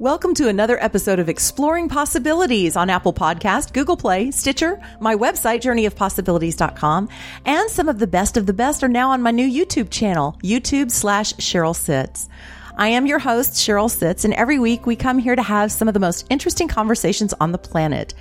Welcome to another episode of Exploring Possibilities on Apple Podcast, Google Play, Stitcher, my website, journeyofpossibilities.com, and some of the best of the best are now on my new YouTube channel, YouTube slash Sheryl Sitts. I am your host, Sheryl Sitts, and every week we come here to have some of the most interesting conversations on the planet.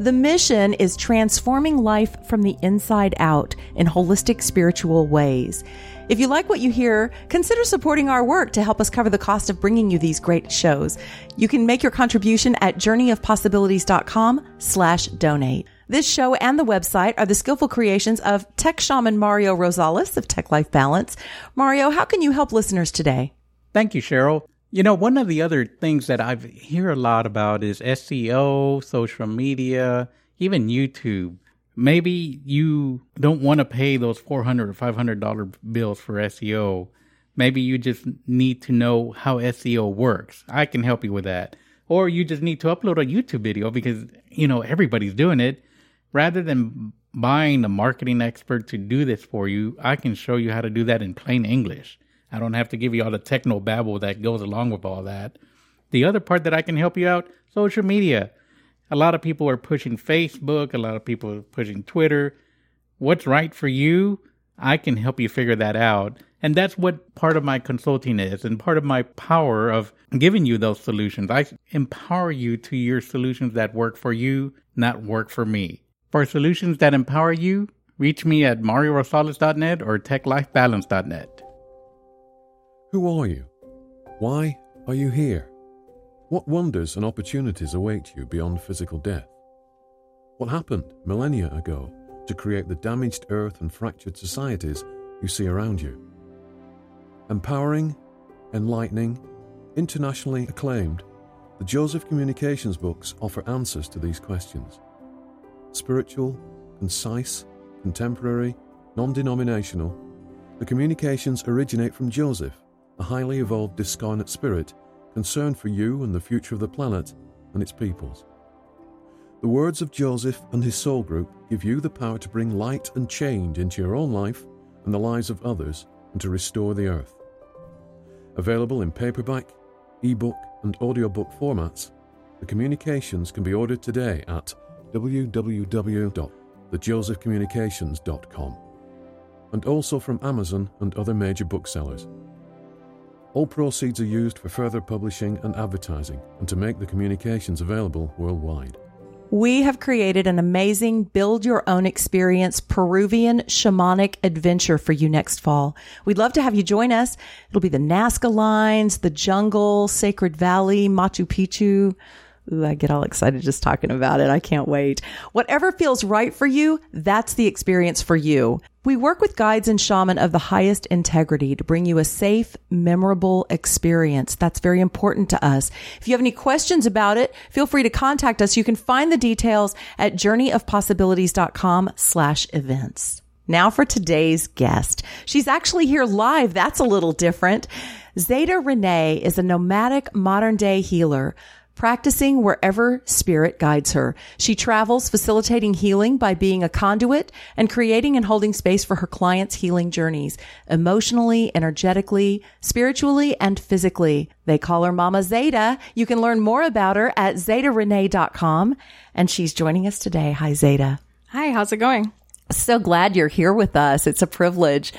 The mission is transforming life from the inside out in holistic spiritual ways. If you like what you hear, consider supporting our work to help us cover the cost of bringing you these great shows. You can make your contribution at journeyofpossibilities.com slash donate. This show and the website are the skillful creations of tech shaman Mario Rosales of Tech Life Balance. Mario, how can you help listeners today? Thank you, Sheryl. You know, one of the other things that I hear a lot about is SEO, social media, even YouTube maybe you don't want to pay those 400 or 500 dollar bills for SEO. Maybe you just need to know how SEO works. I can help you with that. Or you just need to upload a YouTube video because, you know, everybody's doing it. Rather than buying a marketing expert to do this for you, I can show you how to do that in plain English. I don't have to give you all the techno babble that goes along with all that. The other part that I can help you out, social media a lot of people are pushing Facebook, a lot of people are pushing Twitter. What's right for you? I can help you figure that out. And that's what part of my consulting is and part of my power of giving you those solutions. I empower you to your solutions that work for you, not work for me. For solutions that empower you, reach me at mariorosales.net or techlifebalance.net. Who are you? Why are you here? What wonders and opportunities await you beyond physical death? What happened millennia ago to create the damaged earth and fractured societies you see around you? Empowering, enlightening, internationally acclaimed, the Joseph Communications books offer answers to these questions. Spiritual, concise, contemporary, non denominational, the communications originate from Joseph, a highly evolved discarnate spirit concern for you and the future of the planet and its peoples. The words of Joseph and his soul group give you the power to bring light and change into your own life and the lives of others and to restore the earth. Available in paperback, ebook, and audiobook formats, the communications can be ordered today at www.thejosephcommunications.com and also from Amazon and other major booksellers. All proceeds are used for further publishing and advertising and to make the communications available worldwide. We have created an amazing build your own experience Peruvian shamanic adventure for you next fall. We'd love to have you join us. It'll be the Nazca lines, the jungle, Sacred Valley, Machu Picchu. Ooh, I get all excited just talking about it. I can't wait. Whatever feels right for you, that's the experience for you. We work with guides and shaman of the highest integrity to bring you a safe, memorable experience. That's very important to us. If you have any questions about it, feel free to contact us. You can find the details at journeyofpossibilities.com slash events. Now for today's guest. She's actually here live. That's a little different. Zada Rena is a nomadic modern day healer practicing wherever spirit guides her. She travels facilitating healing by being a conduit and creating and holding space for her clients' healing journeys, emotionally, energetically, spiritually, and physically. They call her Mama Zada. You can learn more about her at zadarena.com. And she's joining us today. Hi, Zada. Hi, how's it going? So glad you're here with us. It's a privilege.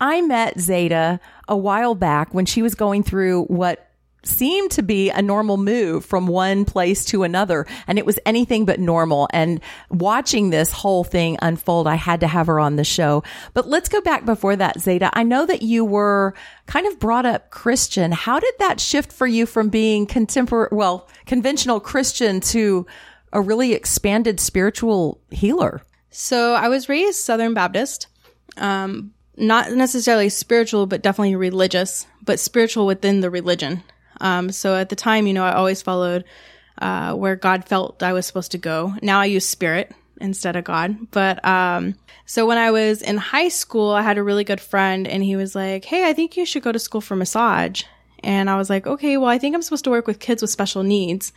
I met Zada a while back when she was going through what seemed to be a normal move from one place to another. And it was anything but normal. And watching this whole thing unfold, I had to have her on the show. But let's go back before that, Zada. I know that you were kind of brought up Christian. How did that shift for you from being contemporary, well, conventional Christian to a really expanded spiritual healer? So I was raised Southern Baptist. Um, not necessarily spiritual, but definitely religious, but spiritual within the religion. Um, so at the time, you know, I always followed uh, where God felt I was supposed to go. Now I use spirit instead of God. But um, so when I was in high school, I had a really good friend, and he was like, "Hey, I think you should go to school for massage." And I was like, okay, well, I think I'm supposed to work with kids with special needs.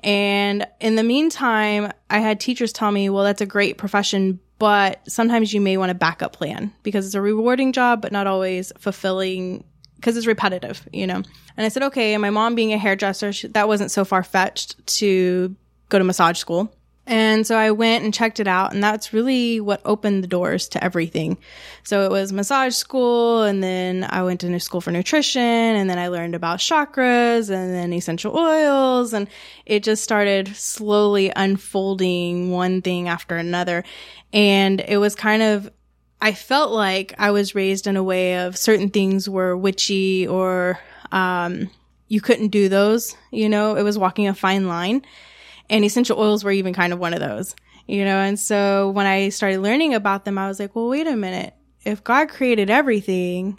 And in the meantime, I had teachers tell me, well, that's a great profession, but sometimes you may want a backup plan because it's a rewarding job, but not always fulfilling because it's repetitive, you know. And I said, okay. And my mom being a hairdresser, she, that wasn't so far fetched to go to massage school. And so I went and checked it out, and that's really what opened the doors to everything. So it was massage school, and then I went to school for nutrition, and then I learned about chakras, and then essential oils, and it just started slowly unfolding one thing after another. And it was kind of I felt like I was raised in a way of certain things were witchy or um, you couldn't do those. You know, it was walking a fine line. And essential oils were even kind of one of those, you know. And so when I started learning about them, I was like, well, wait a minute. If God created everything,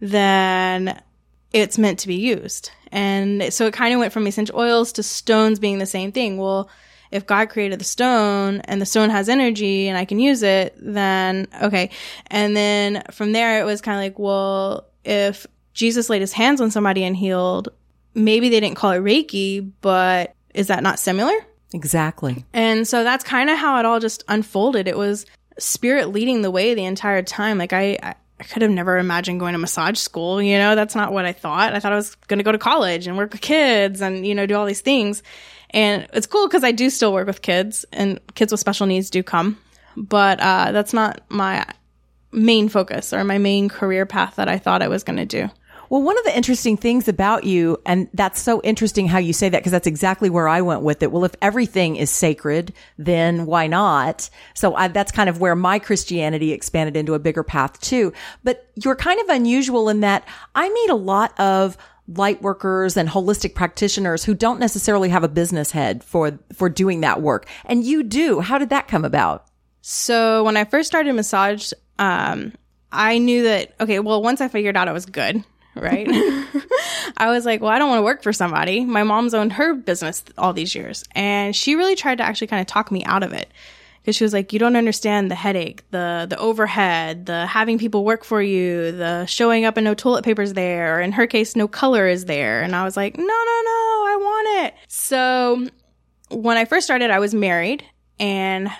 then it's meant to be used. And so it kind of went from essential oils to stones being the same thing. Well, if God created the stone and the stone has energy and I can use it, then okay. And then from there, it was kind of like, well, if Jesus laid his hands on somebody and healed, maybe they didn't call it Reiki, but is that not similar? Exactly. And so that's kind of how it all just unfolded. It was spirit leading the way the entire time. Like I, I I could have never imagined going to massage school. You know, that's not what I thought. I thought I was going to go to college and work with kids and, you know, do all these things. And it's cool because I do still work with kids and kids with special needs do come, but, uh, that's not my main focus or my main career path that I thought I was going to do. Well, one of the interesting things about you, and that's so interesting how you say that, because that's exactly where I went with it. Well, if everything is sacred, then why not? So I, that's kind of where my Christianity expanded into a bigger path too. But you're kind of unusual in that I meet a lot of light workers and holistic practitioners who don't necessarily have a business head for, for doing that work. And you do. How did that come about? So when I first started massage, um, I knew that, okay, well, once I figured out it was good, right? I was like, well, I don't want to work for somebody. My mom's owned her business all these years. And she really tried to actually kind of talk me out of it. Because she was like, you don't understand the headache, the, the overhead, the having people work for you, the showing up and no toilet paper's there. Or in her case, no color is there. And I was like, no, no, no, I want it. So when I first started, I was married and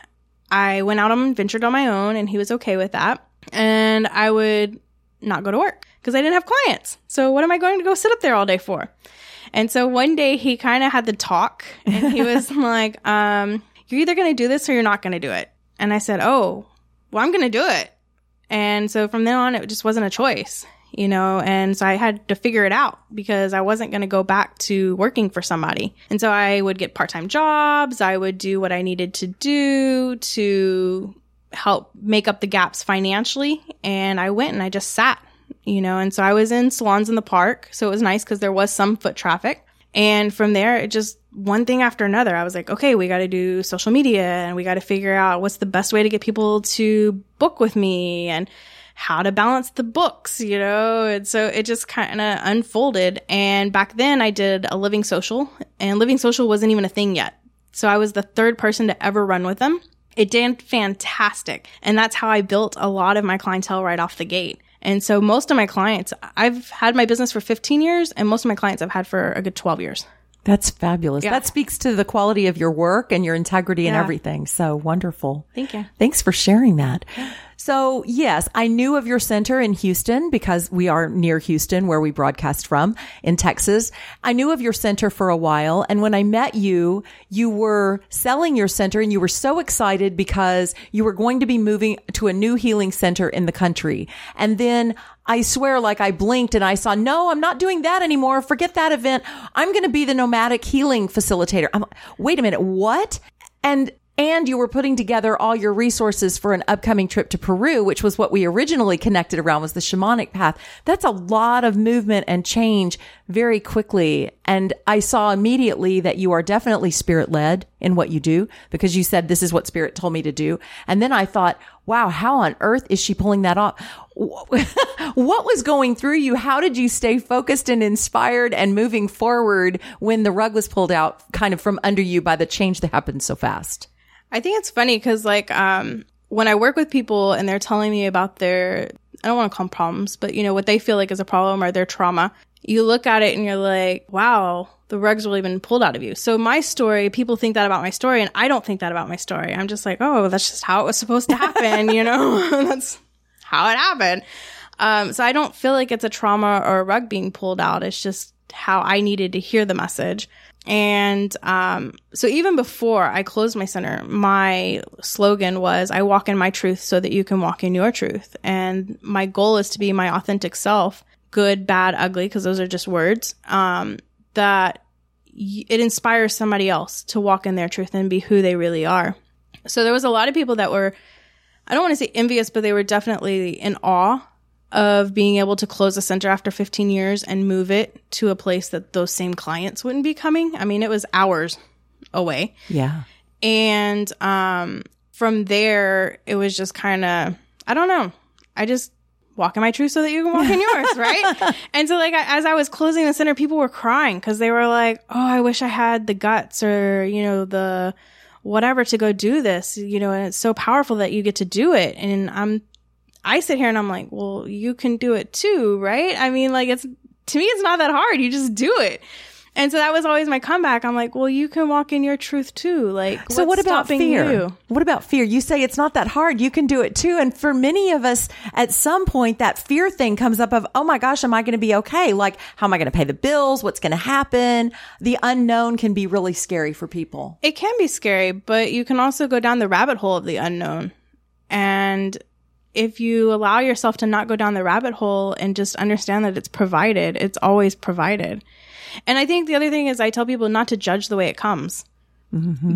I went out and ventured on my own and he was okay with that. And I would not go to work because I didn't have clients. So what am I going to go sit up there all day for? And so one day he kind of had the talk and he was like, um, you're either going to do this or you're not going to do it. And I said, Oh, well, I'm going to do it. And so from then on, it just wasn't a choice, you know, and so I had to figure it out because I wasn't going to go back to working for somebody. And so I would get part-time jobs. I would do what I needed to do to help make up the gaps financially. And I went and I just sat, you know, and so I was in salons in the park. So it was nice because there was some foot traffic. And from there, it just one thing after another. I was like, okay, we got to do social media and we got to figure out what's the best way to get people to book with me and how to balance the books, you know? And so it just kind of unfolded. And back then I did a living social and living social wasn't even a thing yet. So I was the third person to ever run with them. It did fantastic. And that's how I built a lot of my clientele right off the gate. And so most of my clients, I've had my business for 15 years and most of my clients I've had for a good 12 years. That's fabulous. Yeah. That speaks to the quality of your work and your integrity and everything. So wonderful. Thank you. Thanks for sharing that. So, yes, I knew of your center in Houston because we are near Houston where we broadcast from in Texas. I knew of your center for a while. And when I met you, you were selling your center and you were so excited because you were going to be moving to a new healing center in the country. And then I swear, like I blinked and I saw, no, I'm not doing that anymore. Forget that event. I'm going to be the nomadic healing facilitator. I'm, wait a minute. What? And and you were putting together all your resources for an upcoming trip to Peru, which was what we originally connected around was the shamanic path. That's a lot of movement and change very quickly. And I saw immediately that you are definitely spirit led in what you do because you said this is what spirit told me to do. And then I thought, wow, how on earth is she pulling that off? what was going through you? How did you stay focused and inspired and moving forward when the rug was pulled out kind of from under you by the change that happened so fast? I think it's funny because, like, um, when I work with people and they're telling me about their, I don't want to call them problems, but you know, what they feel like is a problem or their trauma, you look at it and you're like, wow, the rug's really been pulled out of you. So my story, people think that about my story and I don't think that about my story. I'm just like, oh, that's just how it was supposed to happen, you know? that's how it happened. Um, so I don't feel like it's a trauma or a rug being pulled out. It's just how I needed to hear the message. And um, so even before I closed my center, my slogan was I walk in my truth so that you can walk in your truth. And my goal is to be my authentic self, good, bad, ugly, because those are just words, um, that y- it inspires somebody else to walk in their truth and be who they really are. So there was a lot of people that were, I don't want to say envious, but they were definitely in awe of being able to close a center after 15 years and move it to a place that those same clients wouldn't be coming. I mean, it was hours away. Yeah. And um, from there, it was just kind of, I don't know. I just walk in my truth so that you can walk in yours, right? And so, like, I, as I was closing the center, people were crying because they were like, oh, I wish I had the guts or, you know, the whatever to go do this, you know, and it's so powerful that you get to do it. And I'm I sit here and I'm like, well, you can do it too, right? I mean, like it's to me, it's not that hard. You just do it. And so that was always my comeback. I'm like, well, you can walk in your truth too. Like, So what about fear? You? What about fear? You say it's not that hard. You can do it too. And for many of us, at some point, that fear thing comes up of, oh my gosh, am I going to be okay? Like, how am I going to pay the bills? What's going to happen? The unknown can be really scary for people. It can be scary, but you can also go down the rabbit hole of the unknown. And if you allow yourself to not go down the rabbit hole and just understand that it's provided, it's always provided. And I think the other thing is I tell people not to judge the way it comes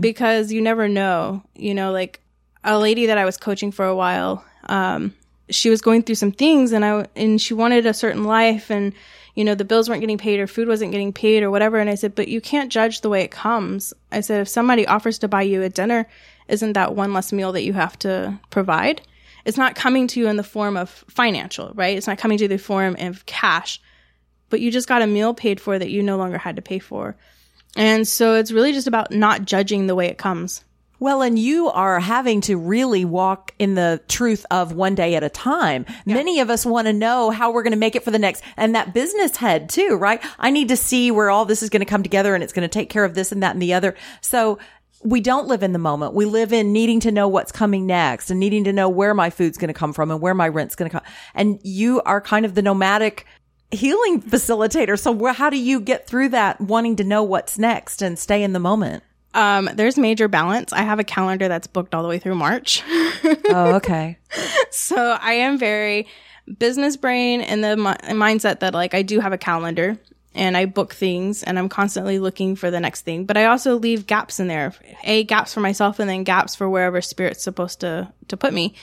because you never know. You know, like a lady that I was coaching for a while, um, she was going through some things and I, and she wanted a certain life and, you know, the bills weren't getting paid or food wasn't getting paid or whatever. And I said, but you can't judge the way it comes. I said, if somebody offers to buy you a dinner, isn't that one less meal that you have to provide? It's not coming to you in the form of financial, right? It's not coming to you in the form of cash, but you just got a meal paid for that you no longer had to pay for. And so it's really just about not judging the way it comes. Well, and you are having to really walk in the truth of one day at a time. Many of us want to know how we're going to make it for the next, and that business head too, right? I need to see where all this is going to come together and it's going to take care of this and that and the other. So we don't live in the moment. We live in needing to know what's coming next and needing to know where my food's going to come from and where my rent's going to come. And you are kind of the nomadic healing facilitator. So how do you get through that wanting to know what's next and stay in the moment? Um, there's major balance. I have a calendar that's booked all the way through March. Oh, okay. so I am very business brain and the mi- mindset that like I do have a calendar and I book things and I'm constantly looking for the next thing. But I also leave gaps in there. A gaps for myself and then gaps for wherever spirit's supposed to to put me.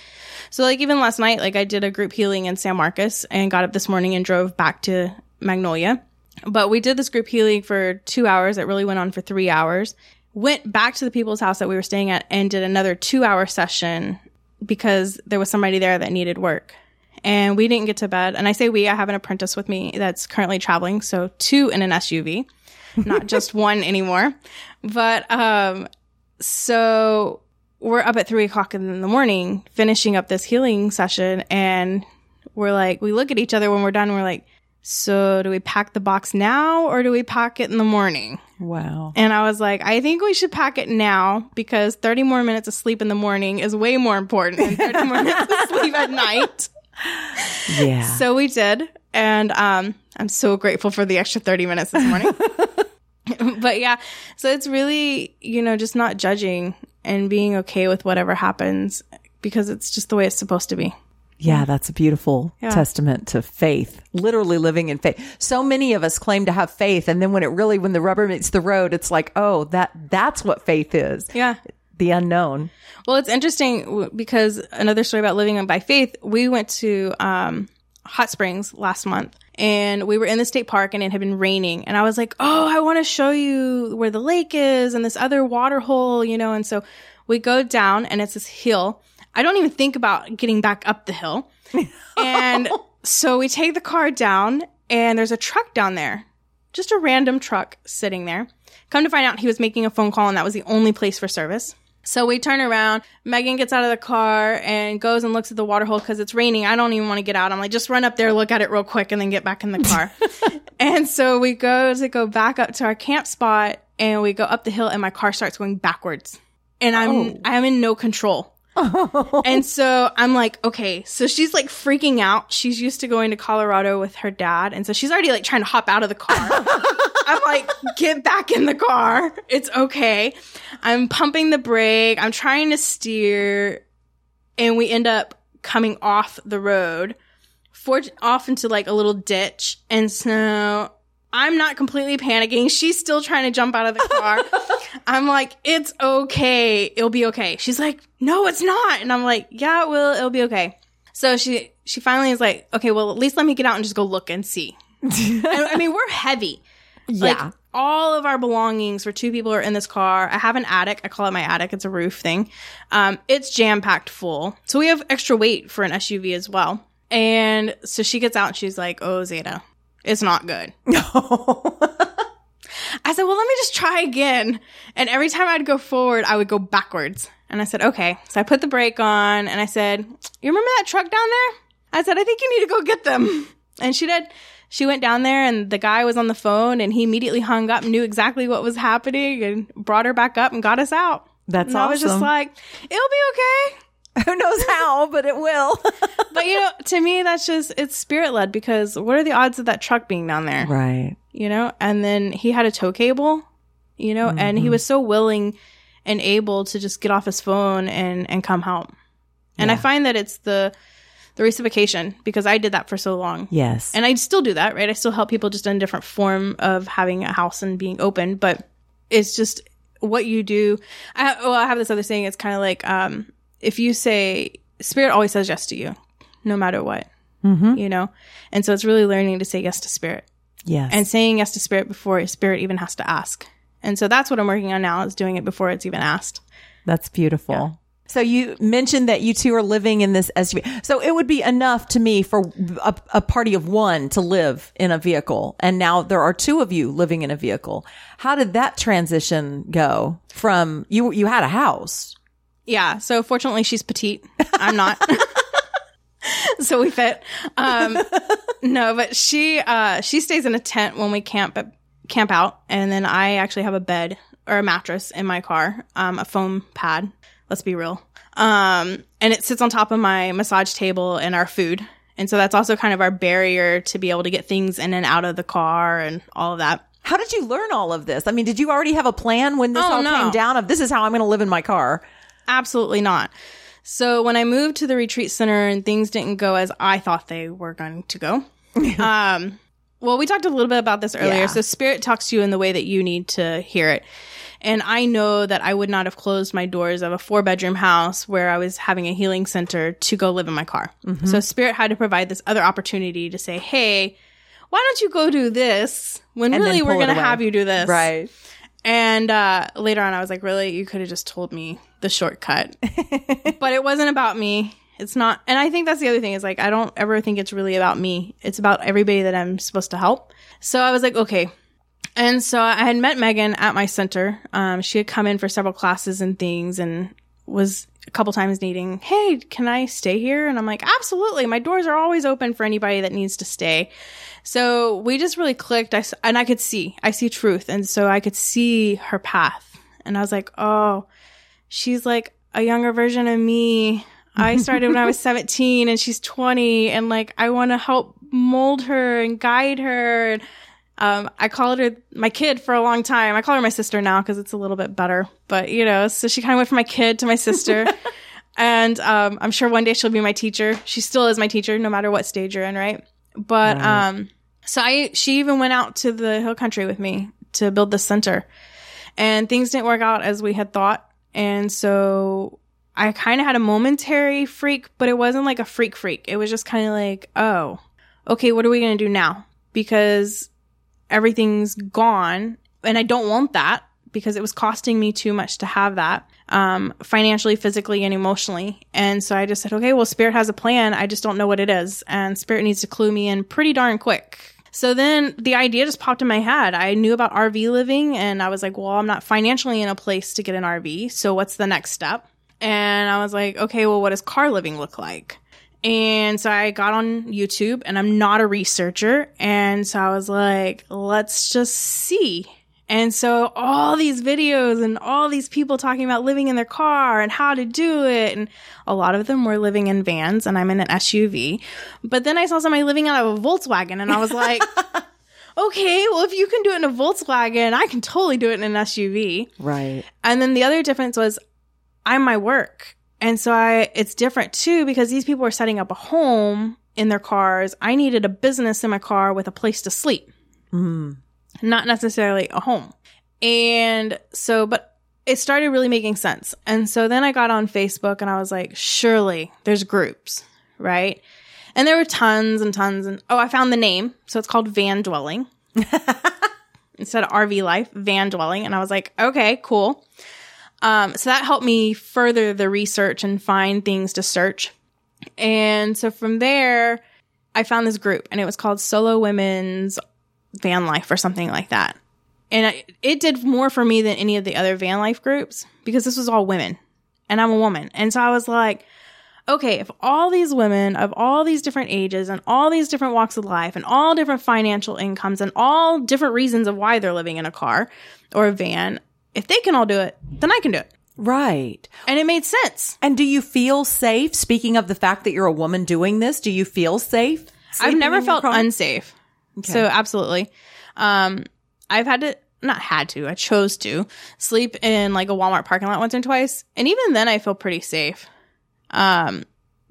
So like even last night, like I did a group healing in San Marcos and got up this morning and drove back to Magnolia. But we did this group healing for two hours. It really went on for three hours. Went back to the people's house that we were staying at and did another two hour session because there was somebody there that needed work. And we didn't get to bed. And I say we, I have an apprentice with me that's currently traveling. So two in an SUV, not just one anymore. But, um, so we're up at three o'clock in the morning finishing up this healing session. And we're like, we look at each other when we're done. We're like, so do we pack the box now or do we pack it in the morning? Wow. And I was like, I think we should pack it now because 30 more minutes of sleep in the morning is way more important than 30 more minutes of sleep at night. Yeah. So we did. And um, I'm so grateful for the extra 30 minutes this morning. but yeah, so it's really, you know, just not judging and being okay with whatever happens because it's just the way it's supposed to be. Yeah, that's a beautiful Yeah. testament to faith. Literally living in faith. So many of us claim to have faith and then when it really when the rubber meets the road, it's like, "Oh, that that's what faith is." Yeah. The unknown. Well, it's interesting because another story about living by faith. We went to um, Hot Springs last month, and we were in the state park, and it had been raining. And I was like, "Oh, I want to show you where the lake is and this other water hole," you know. And so we go down, and it's this hill. I don't even think about getting back up the hill. and so we take the car down, and there's a truck down there, just a random truck sitting there. Come to find out, he was making a phone call, and that was the only place for service. So we turn around. Megan gets out of the car and goes and looks at the water hole because it's raining. I don't even want to get out. I'm like, just run up there, look at it real quick, and then get back in the car. and so we go to go back up to our camp spot, and we go up the hill, and my car starts going backwards, and I'm Oh. I'm in no control. and so I'm like, okay, so she's like freaking out. She's used to going to Colorado with her dad. And so she's already like trying to hop out of the car. I'm like, get back in the car. It's okay. I'm pumping the brake. I'm trying to steer. And we end up coming off the road, for off into like a little ditch. And so I'm not completely panicking. She's still trying to jump out of the car. I'm like, it's okay. It'll be okay. She's like, no, it's not. And I'm like, yeah, it will. It'll be okay. So she, she finally is like, okay, well, at least let me get out and just go look and see. and, I mean, we're heavy. Yeah. Like, all of our belongings for two people are in this car. I have an attic. I call it my attic. It's a roof thing. Um, it's jam packed full. So we have extra weight for an SUV as well. And so she gets out and she's like, Oh, Zada, it's not good. I said, well, let me just try again. And every time I'd go forward, I would go backwards. And I said, okay. So I put the brake on and I said, you remember that truck down there? I said, I think you need to go get them. And she did. She went down there and the guy was on the phone and he immediately hung up, knew exactly what was happening and brought her back up and got us out. That's and I was just like, it'll be okay. Who knows how, but it will. But you know, to me, that's just, it's spirit led because what are the odds of that truck being down there? right. You know? And then he had a tow cable you know? And he was so willing and able to just get off his phone and and come help and i find that it's the the reciprocation because i did that for so long. Yes. and i still do that right? I still help people just in a different form of having a house and being open but it's just what you do. I well i have this other saying it's kind of like um if you say spirit always says yes to you no matter what mm-hmm. you know? And so it's really learning to say yes to spirit Yes. and saying yes to spirit before spirit even has to ask. And so that's what I'm working on now is doing it before it's even asked. That's beautiful. So you mentioned that you two are living in this SUV. So it would be enough to me for a, a party of one to live in a vehicle. And now there are two of you living in a vehicle. How did that transition go from you, you had a house? Yeah. So fortunately she's petite. I'm not. so we fit. Um no, but she uh she stays in a tent when we camp camp out and then I actually have a bed or a mattress in my car, um a foam pad. Let's be real. Um and it sits on top of my massage table and our food. And so that's also kind of our barrier to be able to get things in and out of the car and all of that. How did you learn all of this? I mean, did you already have a plan when this Oh, all no. came down of this is how I'm going to live in my car? Absolutely not. So when I moved to the retreat center and things didn't go as I thought they were going to go. um, well, we talked a little bit about this earlier. Yeah. So spirit talks to you in the way that you need to hear it. And I know that I would not have closed my doors of a four bedroom house where I was having a healing center to go live in my car. Mm-hmm. So spirit had to provide this other opportunity to say, Hey, why don't you go do this when And really we're going to have you do this? Right. And uh, later on, I was like, really? You could have just told me the shortcut. but it wasn't about me. It's not. And I think that's the other thing is like, I don't ever think it's really about me. It's about everybody that I'm supposed to help. So I was like, okay. And so I had met Megan at my center. Um, she had come in for several classes and things and was a couple times needing, hey, can I stay here? And I'm like, absolutely. My doors are always open for anybody that needs to stay. So we just really clicked. I, and I could see, I see truth. And so I could see her path. And I was like, oh, she's like a younger version of me. I started when I was 17 and she's 20 and like I want to help mold her and guide her. And, um, I called her my kid for a long time. I call her my sister now because it's a little bit better, but you know, so she kind of went from my kid to my sister. and, um, I'm sure one day she'll be my teacher. She still is my teacher no matter what stage you're in, right? But, um, so I, she even went out to the hill country with me to build the center and things didn't work out as we had thought. And so I kind of had a momentary freak, but it wasn't like a freak freak. It was just kind of like, oh, okay, what are we going to do now? Because everything's gone and I don't want that because it was costing me too much to have that um, financially, physically, and emotionally. And so I just said, okay, well, Spirit has a plan. I just don't know what it is. And Spirit needs to clue me in pretty darn quick. So then the idea just popped in my head. I knew about RV living and I was like, well, I'm not financially in a place to get an RV. So what's the next step? And I was like, okay, well, what does car living look like? And so I got on YouTube and I'm not a researcher. And so I was like, let's just see. And so all these videos and all these people talking about living in their car and how to do it. And a lot of them were living in vans and I'm in an SUV. But then I saw somebody living out of a Volkswagen and I was like, okay, well, if you can do it in a Volkswagen, I can totally do it in an SUV. Right. And then the other difference was I'm my work. And so I, it's different too because these people are setting up a home in their cars. I needed a business in my car with a place to sleep, mm. Not necessarily a home. And so, but it started really making sense. And so then I got on Facebook and I was like, surely there's groups, right? And there were tons and tons. And oh, I found the name. So it's called Van Dwelling instead of RV Life, Van Dwelling. And I was like, okay, cool. Um, so that helped me further the research and find things to search. And so from there, I found this group and it was called Solo Women's Van Life or something like that. And I, it did more for me than any of the other van life groups because this was all women and I'm a woman. And so I was like, okay, if all these women of all these different ages and all these different walks of life and all different financial incomes and all different reasons of why they're living in a car or a van, if they can all do it, then I can do it. Right. And it made sense. And do you feel safe? Speaking of the fact that you're a woman doing this, do you feel safe? I've never felt car? Unsafe. So absolutely. Um, I've had to, not had to, I chose to sleep in like a Walmart parking lot once or twice. And even then I feel pretty safe. Um,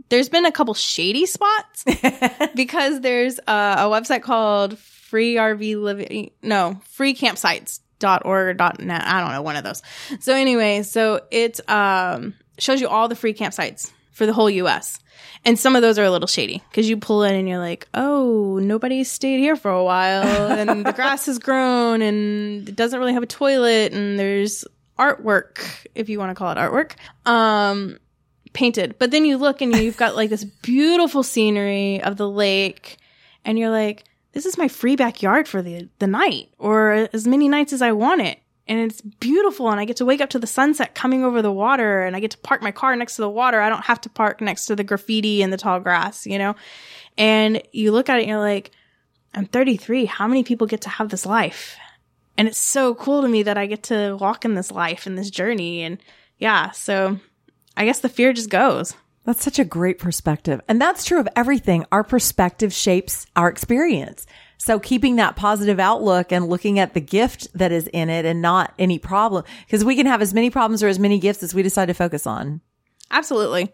there's been a couple shady spots because there's a, a website called free RV living, no, free campsites.org or .net. I don't know, one of those. So anyway, so it, um, shows you all the free campsites for the whole US. And some of those are a little shady because you pull in and you're like, oh, nobody's stayed here for a while and the grass has grown and it doesn't really have a toilet and there's artwork, if you want to call it artwork, um, painted. But then you look and you've got like this beautiful scenery of the lake and you're like, this is my free backyard for the, the night or as many nights as I want it. And it's beautiful. And I get to wake up to the sunset coming over the water and I get to park my car next to the water. I don't have to park next to the graffiti and the tall grass, you know? And you look at it and you're like, I'm 33. How many people get to have this life? And it's so cool to me that I get to walk in this life and this journey. And yeah, so I guess the fear just goes. That's such a great perspective. And that's true of everything. Our perspective shapes our experience. So keeping that positive outlook and looking at the gift that is in it and not any problem, because we can have as many problems or as many gifts as we decide to focus on. Absolutely.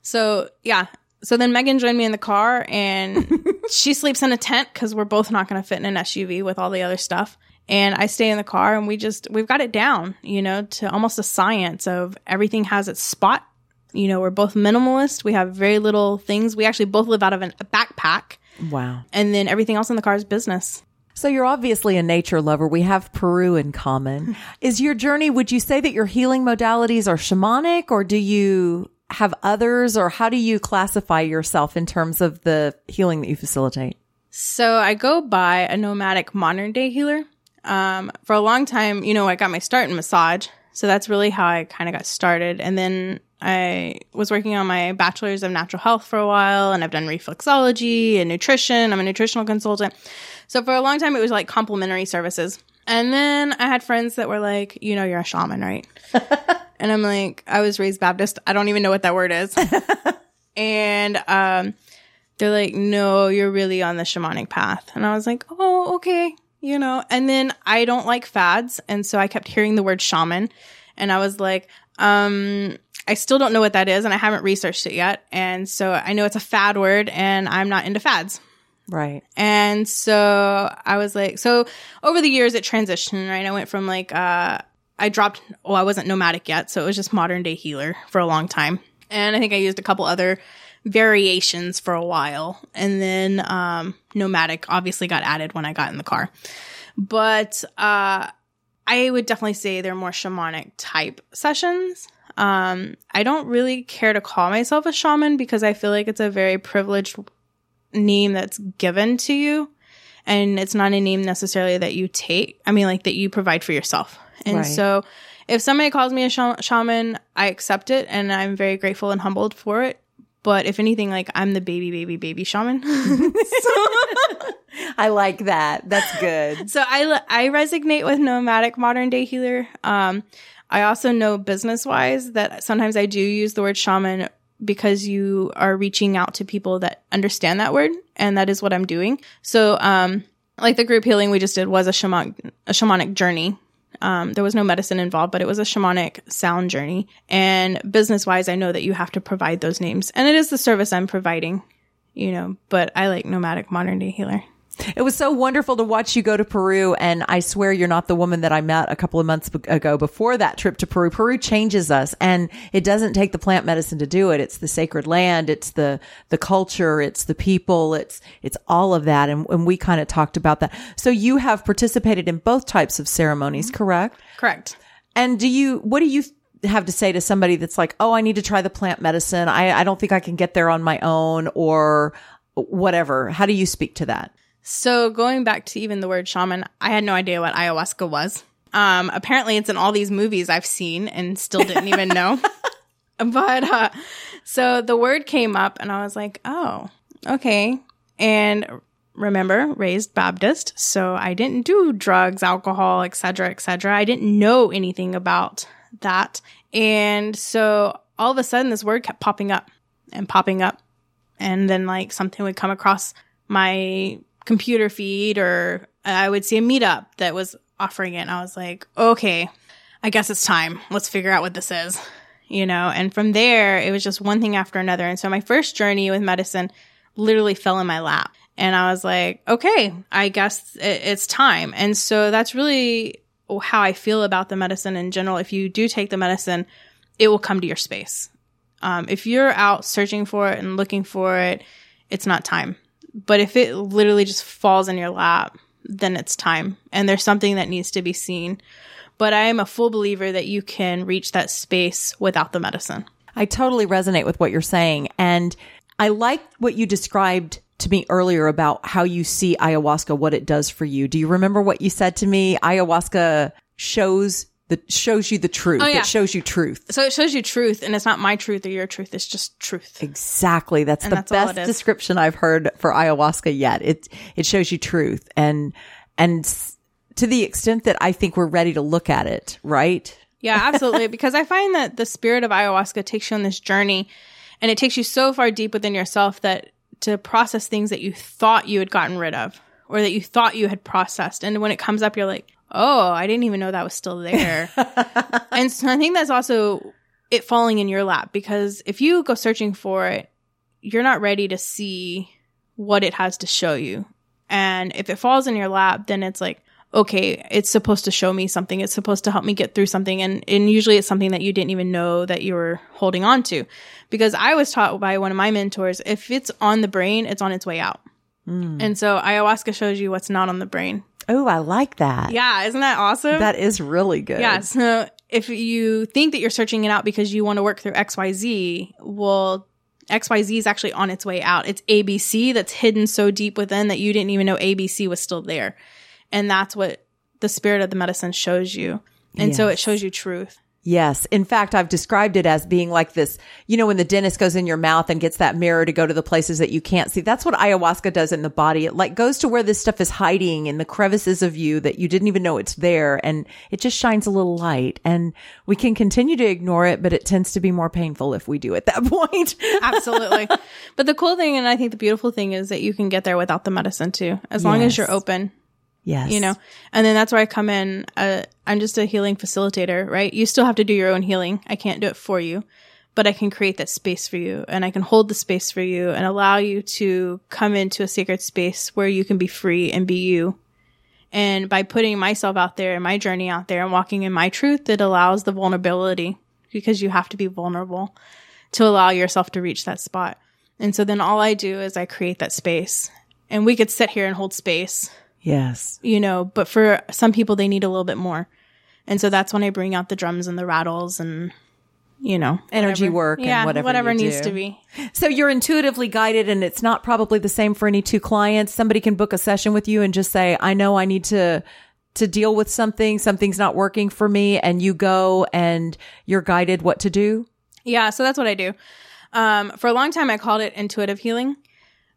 So yeah. So then Megan joined me in the car and she sleeps in a tent because we're both not going to fit in an SUV with all the other stuff. And I stay in the car and we just, we've got it down, you know, to almost a science of everything has its spot. You know, we're both minimalist. We have very little things. We actually both live out of an, a backpack Wow. and then everything else in the car is business. So you're obviously a nature lover. We have Peru in common. Is your journey, would you say that your healing modalities are shamanic or do you have others or how do you classify yourself in terms of the healing that you facilitate? So I go by a nomadic modern day healer. Um, for a long time, you know, I got my start in massage. So that's really how I kind of got started. And then I was working on my bachelor's of natural health for a while and I've done reflexology and nutrition. I'm a nutritional consultant. So for a long time, it was like complementary services. And then I had friends that were like, you know, you're a shaman, right? and I'm like, I was raised Baptist. I don't even know what that word is. and, um, they're like, no, you're really on the shamanic path. And I was like, oh, okay, you know. And then I don't like fads. And so I kept hearing the word shaman. And I was like, um, I still don't know what that is. And I haven't researched it yet. And so I know it's a fad word and I'm not into fads. Right. And so I was like, so over the years it transitioned, right? I went from like, uh, I dropped, well, I wasn't nomadic yet. So it was just modern day healer for a long time. And I think I used a couple other variations for a while. And then, um, nomadic obviously got added when I got in the car. But, uh, I would definitely say they're more shamanic type sessions. Um, I don't really care to call myself a shaman because I feel like it's a very privileged name that's given to you. And it's not a name necessarily that you take. I mean, like that you provide for yourself. And Right. so if somebody calls me a sha- shaman, I accept it and I'm very grateful and humbled for it. But if anything, like I'm the baby, baby, baby shaman. I like that. That's good. so I I resonate with nomadic modern day healer. Um, I also know business wise that sometimes I do use the word shaman because you are reaching out to people that understand that word, and that is what I'm doing. So, um, like the group healing we just did was a shamanic a shamanic journey. Um, there was no medicine involved, but it was a shamanic sound journey. And business wise, I know that you have to provide those names, and it is the service I'm providing. You know, but I like nomadic modern day healer. It was so wonderful to watch you go to Peru. And I swear you're not the woman that I met a couple of months ago before that trip to Peru. Peru changes us and it doesn't take the plant medicine to do it. It's the sacred land. It's the, the culture. It's the people. It's, it's all of that. And, and we kind of talked about that. So you have participated in both types of ceremonies, mm-hmm. correct? Correct. And do you, what do you have to say to somebody that's like, oh, I need to try the plant medicine. I, I don't think I can get there on my own or whatever. How do you speak to that? So going back to even the word shaman, I had no idea what ayahuasca was. Um, apparently it's in all these movies I've seen and still didn't even know. but, uh, so the word came up and I was like, oh, okay. And remember, raised Baptist. So I didn't do drugs, alcohol, etc., etc. I didn't know anything about that. And so all of a sudden this word kept popping up and popping up. And then like something would come across my computer feed or I would see a meetup that was offering it. And I was like, okay, I guess it's time. Let's figure out what this is, you know? And from there, it was just one thing after another. And so my first journey with medicine literally fell in my lap. And I was like, okay, I guess it's time. And so that's really how I feel about the medicine in general. If you do take the medicine, it will come to your space. Um, if you're out searching for it and looking for it, it's not time. But if it literally just falls in your lap, then it's time. And there's something that needs to be seen. But I am a full believer that you can reach that space without the medicine. I totally resonate with what you're saying. And I like what you described to me earlier about how you see ayahuasca, what it does for you. Do you remember what you said to me? Ayahuasca shows that shows you the truth. Oh, yeah. It shows you truth. So it shows you truth, and it's not my truth or your truth. It's just truth. Exactly. That's And the that's best description I've heard for ayahuasca yet. It it shows you truth and and to the extent that I think we're ready to look at it, right? Yeah, absolutely. because I find that the spirit of ayahuasca takes you on this journey and it takes you so far deep within yourself that to process things that you thought you had gotten rid of or that you thought you had processed. And when it comes up, you're like, oh, I didn't even know that was still there. and so I think that's also it falling in your lap because if you go searching for it, you're not ready to see what it has to show you. And if it falls in your lap, then it's like, okay, it's supposed to show me something. It's supposed to help me get through something. And, and usually it's something that you didn't even know that you were holding on to. Because I was taught by one of my mentors, if it's on the brain, it's on its way out. Hmm. And so ayahuasca shows you what's not on the brain. Oh, I like that. Yeah, isn't that awesome? That is really good. Yeah. So if you think that you're searching it out because you want to work through XYZ, well, XYZ is actually on its way out. It's ABC that's hidden so deep within that you didn't even know ABC was still there. And that's what the spirit of the medicine shows you. And so it shows you truth. Yes. In fact, I've described it as being like this, you know, when the dentist goes in your mouth and gets that mirror to go to the places that you can't see. That's what ayahuasca does in the body. It like goes to where this stuff is hiding in the crevices of you that you didn't even know it's there. And it just shines a little light and we can continue to ignore it, but it tends to be more painful if we do at that point. Absolutely. but the cool thing, and I think the beautiful thing is that you can get there without the medicine too, as long as you're open. Yes. you know? And then that's where i come in. Uh, i'm just a healing facilitator right? You still have to do your own healing. I can't do it for you but i can create that space for you and i can hold the space for you and allow you to come into a sacred space where you can be free and be you. And by putting myself out there and my journey out there and walking in my truth it allows the vulnerability because you have to be vulnerable to allow yourself to reach that spot. And so then all i do is i create that space. And we could sit here and hold space Yes. you know, but for some people, they need a little bit more. And so that's when I bring out the drums and the rattles and, you know, Energy whatever. work and yeah, whatever you needs do. to be. So you're intuitively guided and it's not probably the same for any two clients. Somebody can book a session with you and just say, I know I need to, to deal with something. Something's not working for me. And you go and you're guided what to do. Yeah, so that's what I do. Um, for a long time, I called it intuitive healing,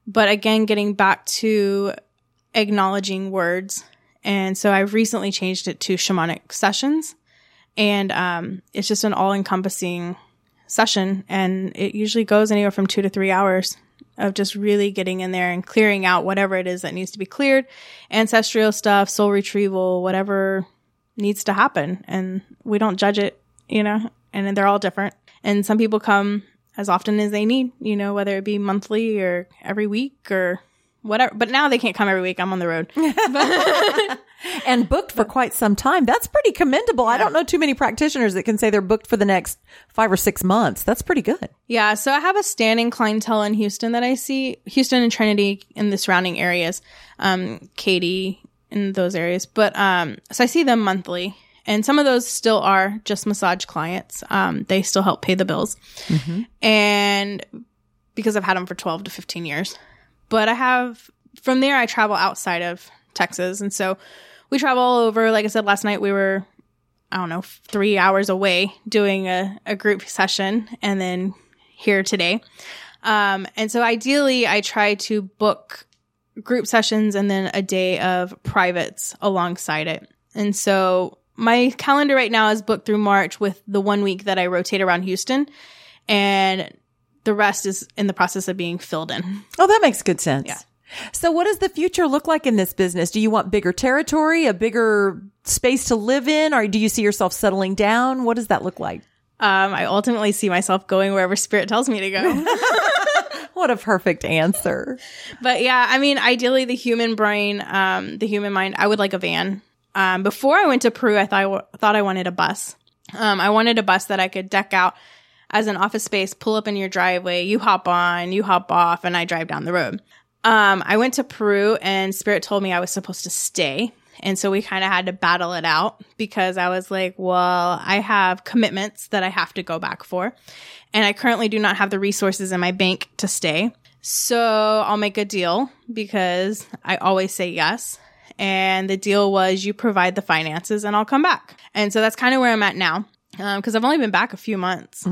but again, getting back to acknowledging words. And so I've recently changed it to shamanic sessions. And um, it's just an all encompassing session. And it usually goes anywhere from two to three hours of just really getting in there and clearing out whatever it is that needs to be cleared ancestral stuff, soul retrieval, whatever needs to happen. And we don't judge it, you know, and they're all different. And some people come as often as they need, you know, whether it be monthly or every week or whatever. But now they can't come every week. I'm on the road. and booked for quite some time. That's pretty commendable. I don't know too many practitioners that can say they're booked for the next five or six months. That's pretty good. Yeah, so I have a standing clientele in Houston that I see, Houston and Trinity in the surrounding areas, um, Katy in those areas. But um, so I see them monthly, and some of those still are just massage clients. Um, they still help pay the bills, and because I've had them for twelve to fifteen years. But I have from there I travel outside of Texas, and so we travel all over. Like I said last night, we were I don't know, three hours away doing a, a group session and then here today. Um, and so ideally I try to book group sessions and then a day of privates alongside it. And so my calendar right now is booked through March with the one week that I rotate around Houston and the rest is in the process of being filled in. Oh, that makes good sense. Yeah. So what does the future look like in this business? Do you want bigger territory, a bigger space to live in, or do you see yourself settling down? What does that look like? Um, I ultimately see myself going wherever spirit tells me to go. What a perfect answer. But yeah, I mean, ideally, the human brain, um, the human mind, I would like a van. Um, before I went to Peru, I thought I w- thought I wanted a bus. Um, I wanted a bus that I could deck out as an office space, pull up in your driveway, you hop on, you hop off, and I drive down the road. Um, I went to Peru, and Spirit told me I was supposed to stay. And so we kind of had to battle it out because I was like, well, I have commitments that I have to go back for. And I currently do not have the resources in my bank to stay. So I'll make a deal because I always say yes. And the deal was you provide the finances and I'll come back. And so that's kind of where I'm at now because I've only been back a few months.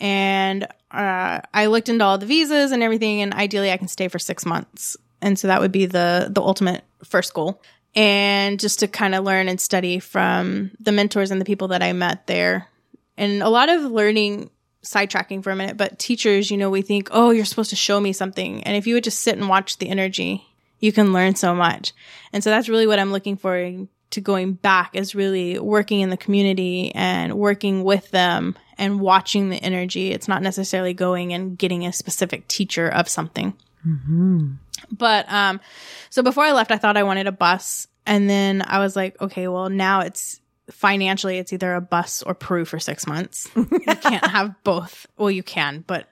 And uh, I looked into all the visas and everything, and ideally I can stay for six months. And so that would be the the ultimate first goal. And just to kind of learn and study from the mentors and the people that I met there. And a lot of learning sidetracking for a minute, but teachers, you know, we think, oh, you're supposed to show me something. And if you would just sit and watch the energy, you can learn so much. And so that's really what I'm looking for to going back is really working in the community and working with them and watching the energy. It's not necessarily going and getting a specific teacher of something. But um, so before I left, I thought I wanted a bus, and then I was like, okay, well now it's financially it's either a bus or Peru for six months. you can't have both. Well, you can, but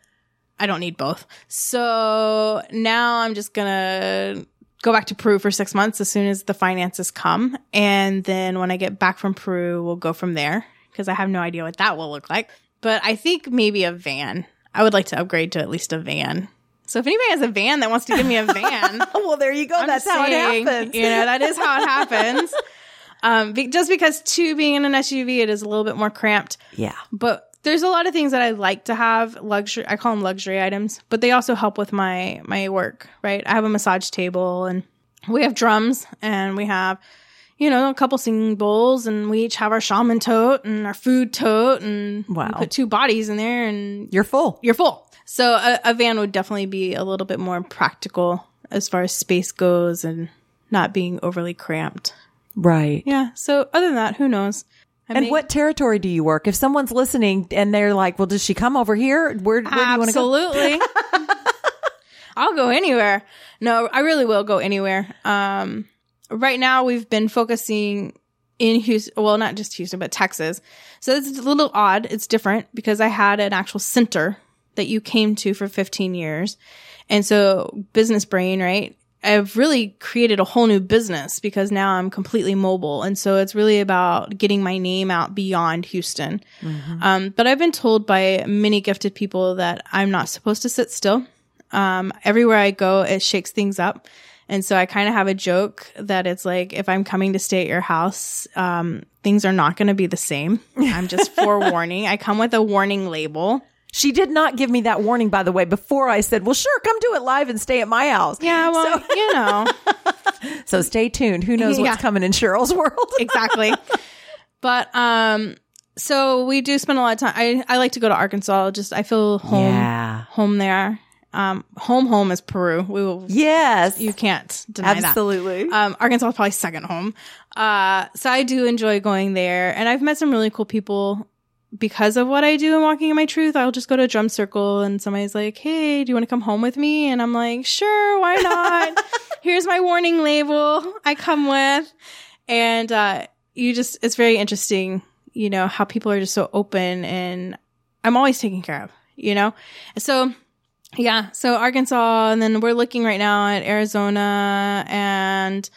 I don't need both. So now I'm just gonna go back to Peru for six months as soon as the finances come, and then when I get back from Peru, we'll go from there because I have no idea what that will look like. But I think maybe a van. I would like to upgrade to at least a van. So if anybody has a van that wants to give me a van, well, there you go. I'm That's just how saying, it happens. You know, that is how it happens. Um, be- just because two being in an SUV, it is a little bit more cramped. yeah. But there's a lot of things that I like to have luxury. I call them luxury items, but they also help with my my work. Right? I have a massage table, and we have drums, and we have you know a couple singing bowls, and we each have our shaman tote and our food tote, and Wow. we put two bodies in there, and You're full. you're full. So a, a van would definitely be a little bit more practical as far as space goes, and not being overly cramped. Right. Yeah. So other than that, who knows? I And may- what territory do you work? If someone's listening and they're like, well, does she come over here? Where, where do you want to go? Absolutely. I'll go anywhere. No, I really will go anywhere. Um, right now we've been focusing in Houston, well, not just Houston, but Texas. So it's a little odd. It's different because I had an actual center that you came to for 15 years. And so business brain, right? I've really created a whole new business because now I'm completely mobile. And so it's really about getting my name out beyond Houston. Um, but I've been told by many gifted people that I'm not supposed to sit still. Um, everywhere I go, it shakes things up. And so I kind of have a joke that it's like, if I'm coming to stay at your house, um, things are not going to be the same. I'm just forewarning. I come with a warning label. She did not give me that warning, by the way, before I said, well, sure, come do it live and stay at my house. Yeah, well, you know, So stay tuned. Who knows what's Yeah. coming in Sheryl's world? exactly. but um, so we do spend a lot of time. I I like to go to Arkansas. Just I feel home Yeah. home there. Um, home home is Peru. We will. Yes. You can't deny that. Absolutely. Um, Arkansas is probably second home. Uh, so I do enjoy going there, and I've met some really cool people because of what I do in Walking in My Truth. I'll just go to a drum circle, and somebody's like, "Hey, do you want to come home with me?" And I'm like, "Sure, why not?" Here's my warning label. I come with, and uh, you just it's very interesting, you know, how people are just so open, and I'm always taken care of, you know, so. Yeah, so Arkansas, and then we're looking right now at Arizona, and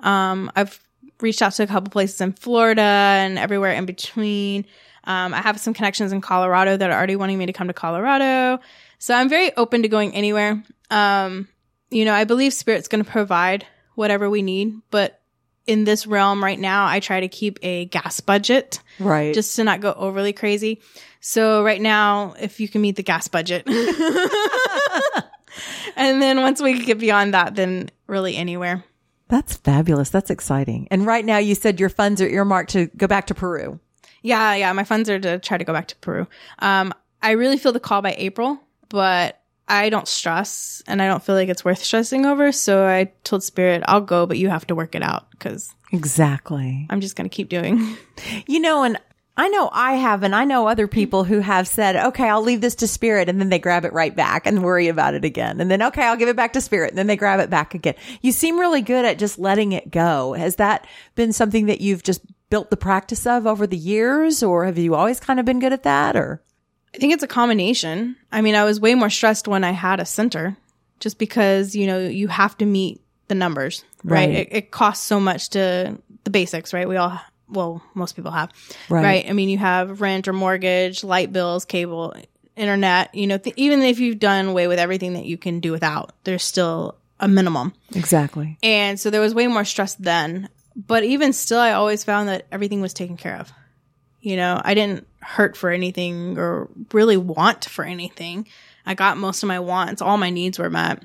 um, I've reached out to a couple places in Florida and everywhere in between. Um, I have some connections in Colorado that are already wanting me to come to Colorado, so I'm very open to going anywhere. Um, you know, I believe Spirit's going to provide whatever we need, but in this realm right now, I try to keep a gas budget right. just to not go overly crazy. So right now, if you can meet the gas budget, and then once we get beyond that, then really anywhere. That's fabulous. That's exciting. And right now you said your funds are earmarked to go back to Peru. Yeah, yeah. My funds are to try to go back to Peru. Um, I really feel the call by April, but I don't stress, and I don't feel like it's worth stressing over. So I told Spirit, I'll go, but you have to work it out because Exactly. I'm just gonna keep doing. You know, and I know I have, and I know other people who have said, okay, I'll leave this to spirit. And then they grab it right back and worry about it again. And then, okay, I'll give it back to spirit. And then they grab it back again. You seem really good at just letting it go. Has that been something that you've just built the practice of over the years? Or have you always kind of been good at that? Or? I think it's a combination. I mean, I was way more stressed when I had a center, just because you know you have to meet the numbers, right? Right. It, it costs so much to the basics, right? We all, well, most people have, Right. right? I mean, you have rent or mortgage, light bills, cable, internet. You know, th- even if you've done away with everything that you can do without, there's still a minimum. Exactly. And so there was way more stress then. But even still, I always found that everything was taken care of. You know, I didn't hurt for anything or really want for anything. I got most of my wants, all my needs were met.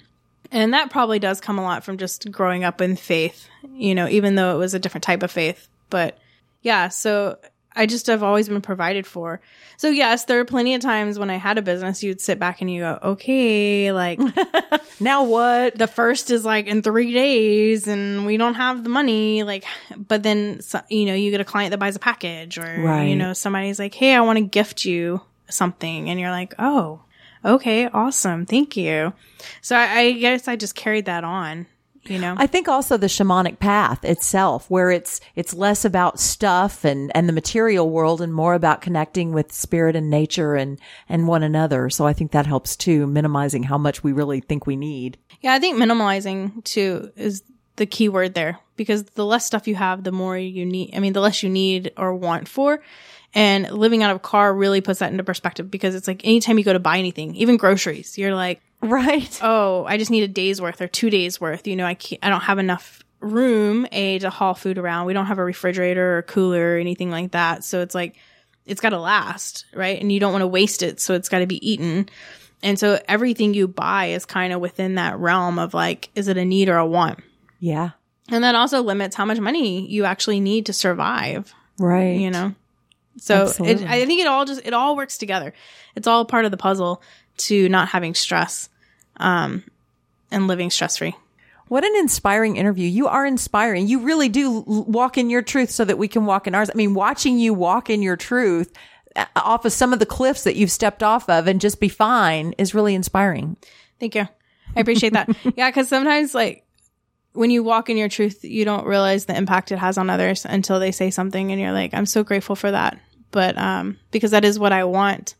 And that probably does come a lot from just growing up in faith, you know, even though it was a different type of faith. But yeah, so I just have always been provided for. So yes, there are plenty of times when I had a business, you'd sit back and you go, okay, like Now what? the first is like in three days and we don't have the money like but then you know you get a client that buys a package or Right. you know somebody's like hey i want to gift you something and you're like oh okay awesome thank you so i, I guess i just carried that on you know I think also the shamanic path itself, where it's it's less about stuff and and the material world, and more about connecting with spirit and nature and and one another. So I think that helps too, minimizing how much we really think we need. Yeah, I think minimalizing too is the key word there because the less stuff you have, the more you need. I mean, the less you need or want for. And living out of a car really puts that into perspective because it's like anytime you go to buy anything, even groceries, you're like, Right. oh, I just need a day's worth or two days worth. You know, I can't, I don't have enough room, A, to haul food around. We don't have a refrigerator or cooler or anything like that. So it's like, it's got to last, right? And you don't want to waste it. So it's got to be eaten. And so everything you buy is kind of within that realm of like, is it a need or a want? Yeah. And that also limits how much money you actually need to survive, Right. you know? So it, I think it all just, it all works together. It's all part of the puzzle to not having stress, um, and living stress free. What an inspiring interview. You are inspiring. You really do walk in your truth so that we can walk in ours. I mean, watching you walk in your truth uh, off of some of the cliffs that you've stepped off of and just be fine is really inspiring. Thank you. I appreciate that. yeah, because sometimes, like, when you walk in your truth, you don't realize the impact it has on others until they say something, and you're like, "I'm so grateful for that." But um, because that is what I want.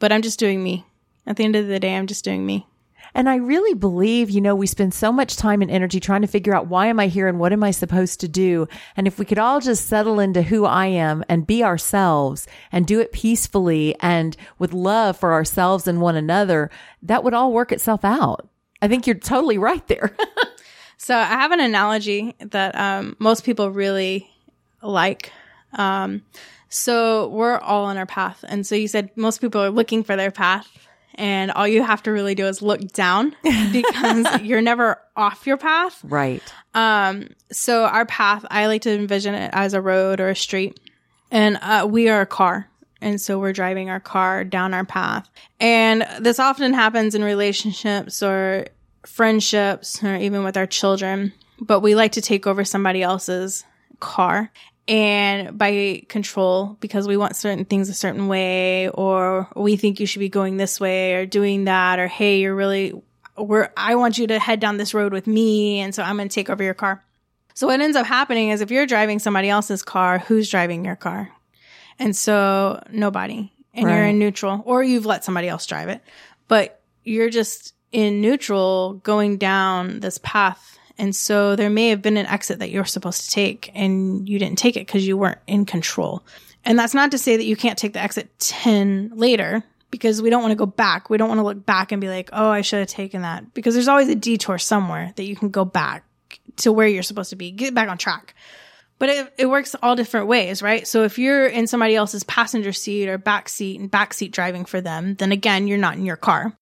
But I'm just doing me. At the end of the day, I'm just doing me. And I really believe, you know, we spend so much time and energy trying to figure out why am I here and what am I supposed to do? And if we could all just settle into who I am and be ourselves and do it peacefully and with love for ourselves and one another, that would all work itself out. I think you're totally right there. So I have an analogy that um, most people really like. Um, so we're all on our path. And so you said most people are looking for their path and all you have to really do is look down because you're never off your path. Right. Um, so our path, I like to envision it as a road or a street and, uh, we are a car. And so we're driving our car down our path. And this often happens in relationships or friendships or even with our children, but we like to take over somebody else's car and by control because we want certain things a certain way or we think you should be going this way or doing that or hey you're really we're I want you to head down this road with me and so I'm going to take over your car. So what ends up happening is if you're driving somebody else's car, who's driving your car? And so nobody. And you're in neutral or you've let somebody else drive it. But you're just in neutral going down this path and so there may have been an exit that you're supposed to take and you didn't take it because you weren't in control. And that's not to say that you can't take the exit 10 later because we don't want to go back. We don't want to look back and be like, oh, I should have taken that because there's always a detour somewhere that you can go back to where you're supposed to be, get back on track. But it, it works all different ways, right? So if you're in somebody else's passenger seat or back seat and back seat driving for them, then again, you're not in your car.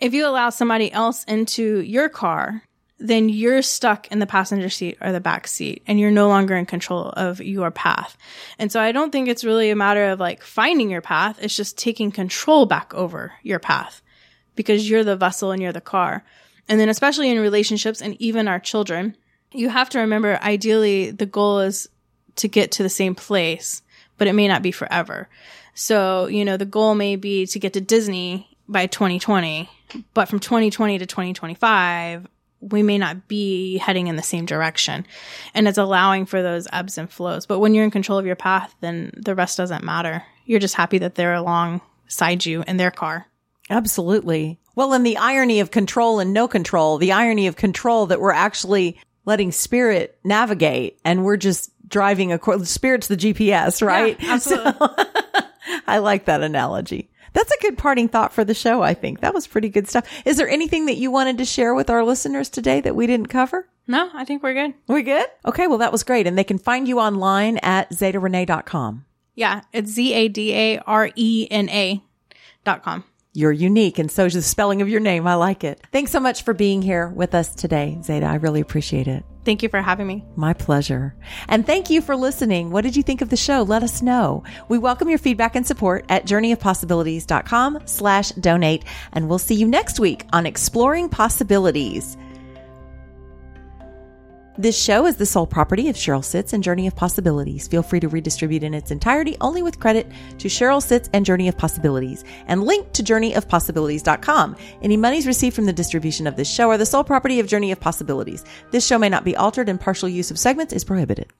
If you allow somebody else into your car, then you're stuck in the passenger seat or the back seat and you're no longer in control of your path. And so I don't think it's really a matter of like finding your path. It's just taking control back over your path because you're the vessel and you're the car. And then especially in relationships and even our children, you have to remember ideally the goal is to get to the same place, but it may not be forever. So, you know, the goal may be to get to Disney by 2020, but from 2020 to 2025, we may not be heading in the same direction. And it's allowing for those ebbs and flows. But when you're in control of your path, then the rest doesn't matter. You're just happy that they're alongside you in their car. Absolutely. Well, and the irony of control and no control, the irony of control that we're actually letting spirit navigate and we're just driving a spirit's the GPS, right? Yeah, absolutely. So- I like that analogy. That's a good parting thought for the show, I think. That was pretty good stuff. Is there anything that you wanted to share with our listeners today that we didn't cover? No, I think we're good. We're good? Okay, well, that was great. And they can find you online at zadarena.com. Yeah, it's Z A D A R E N A dot com. You're unique, and so is the spelling of your name. I like it. Thanks so much for being here with us today, Zada. I really appreciate it. Thank you for having me. My pleasure. And thank you for listening. What did you think of the show? Let us know. We welcome your feedback and support at journeyofpossibilities.com slash donate. And we'll see you next week on Exploring Possibilities. This show is the sole property of Sheryl Sitts and Journey of Possibilities. Feel free to redistribute in its entirety only with credit to Sheryl Sitts and Journey of Possibilities and link to journeyofpossibilities.com. Any monies received from the distribution of this show are the sole property of Journey of Possibilities. This show may not be altered and partial use of segments is prohibited.